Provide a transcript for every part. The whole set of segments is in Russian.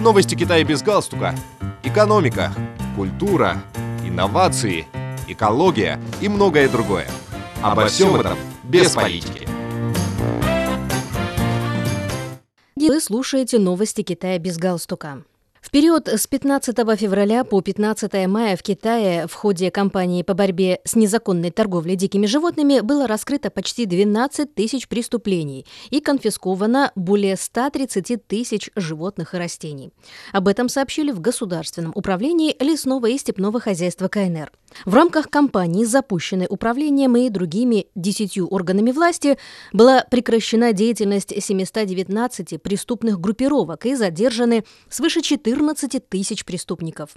Новости Китая без галстука. Экономика, культура, инновации, экология и многое другое. Обо всем этом без политики. Вы слушаете новости Китая без галстука. В период с 15 февраля по 15 мая в Китае в ходе кампании по борьбе с незаконной торговлей дикими животными было раскрыто почти 12 тысяч преступлений и конфисковано более 130 тысяч животных и растений. Об этом сообщили в Государственном управлении лесного и степного хозяйства КНР. В рамках кампании, запущенной управлением и другими десятью органами власти, была прекращена деятельность 719 преступных группировок и задержаны свыше 14 тысяч преступников.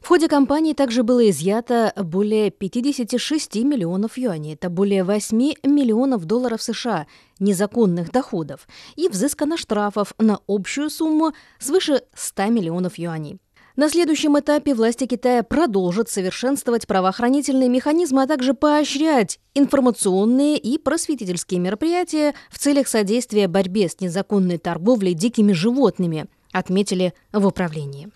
В ходе кампании также было изъято более 56 миллионов юаней, это более 8 миллионов долларов США незаконных доходов, и взыскано штрафов на общую сумму свыше 100 миллионов юаней. На следующем этапе власти Китая продолжат совершенствовать правоохранительные механизмы, а также поощрять информационные и просветительские мероприятия в целях содействия борьбе с незаконной торговлей дикими животными, отметили в управлении.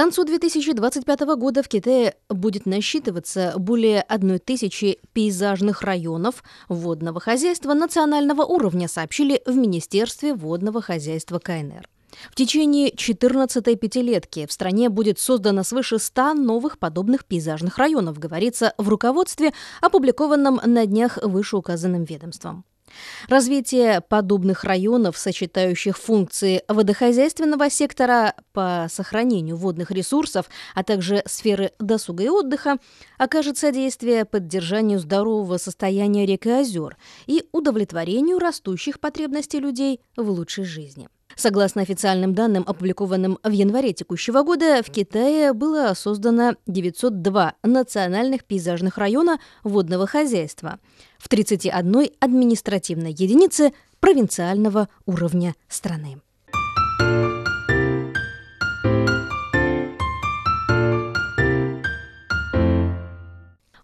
Концу 2025 года в Китае будет насчитываться более одной тысячи пейзажных районов водного хозяйства национального уровня, сообщили в Министерстве водного хозяйства КНР. В течение 14-й пятилетки в стране будет создано свыше 100 новых подобных пейзажных районов, говорится в руководстве, опубликованном на днях вышеуказанным ведомством. Развитие подобных районов, сочетающих функции водохозяйственного сектора по сохранению водных ресурсов, а также сферы досуга и отдыха, окажет содействие поддержанию здорового состояния рек и озер и удовлетворению растущих потребностей людей в лучшей жизни. Согласно официальным данным, опубликованным в январе текущего года, в Китае было создано 902 национальных пейзажных района водного хозяйства в 31 административной единице провинциального уровня страны.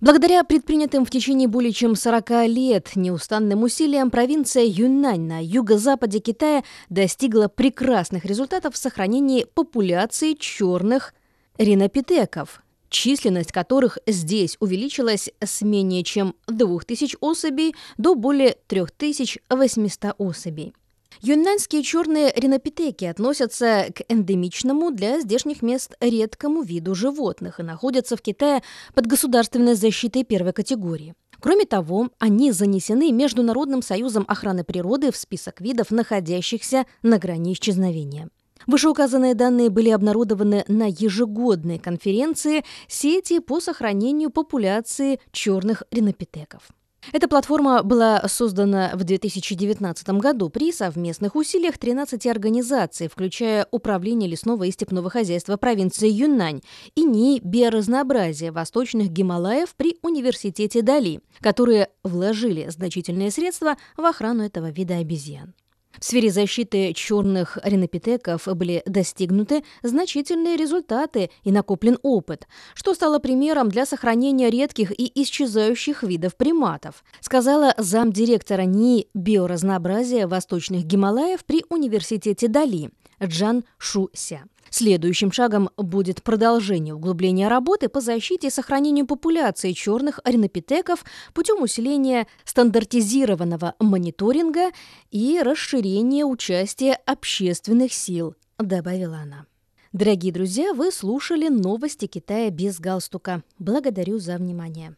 Благодаря предпринятым в течение более чем 40 лет неустанным усилиям провинция Юньнань на юго-западе Китая достигла прекрасных результатов в сохранении популяции черных ринопитеков, численность которых здесь увеличилась с менее чем 2000 особей до более 3800 особей. Юннаньские черные ринопитеки относятся к эндемичному для здешних мест редкому виду животных и находятся в Китае под государственной защитой первой категории. Кроме того, они занесены Международным союзом охраны природы в список видов, находящихся на грани исчезновения. Вышеуказанные данные были обнародованы на ежегодной конференции сети по сохранению популяции черных ринопитеков. Эта платформа была создана в 2019 году при совместных усилиях 13 организаций, включая Управление лесного и степного хозяйства провинции Юннань и НИИ биоразнообразия восточных Гималаев при Университете Дали, которые вложили значительные средства в охрану этого вида обезьян. В сфере защиты черных ренопитеков были достигнуты значительные результаты и накоплен опыт, что стало примером для сохранения редких и исчезающих видов приматов, сказала замдиректора НИИ биоразнообразия Восточных Гималаев при Университете Дали Джан Шуся. Следующим шагом будет продолжение углубления работы по защите и сохранению популяции черных ринопитеков путем усиления стандартизированного мониторинга и расширения участия общественных сил, добавила она. Дорогие друзья, вы слушали новости Китая без галстука. Благодарю за внимание.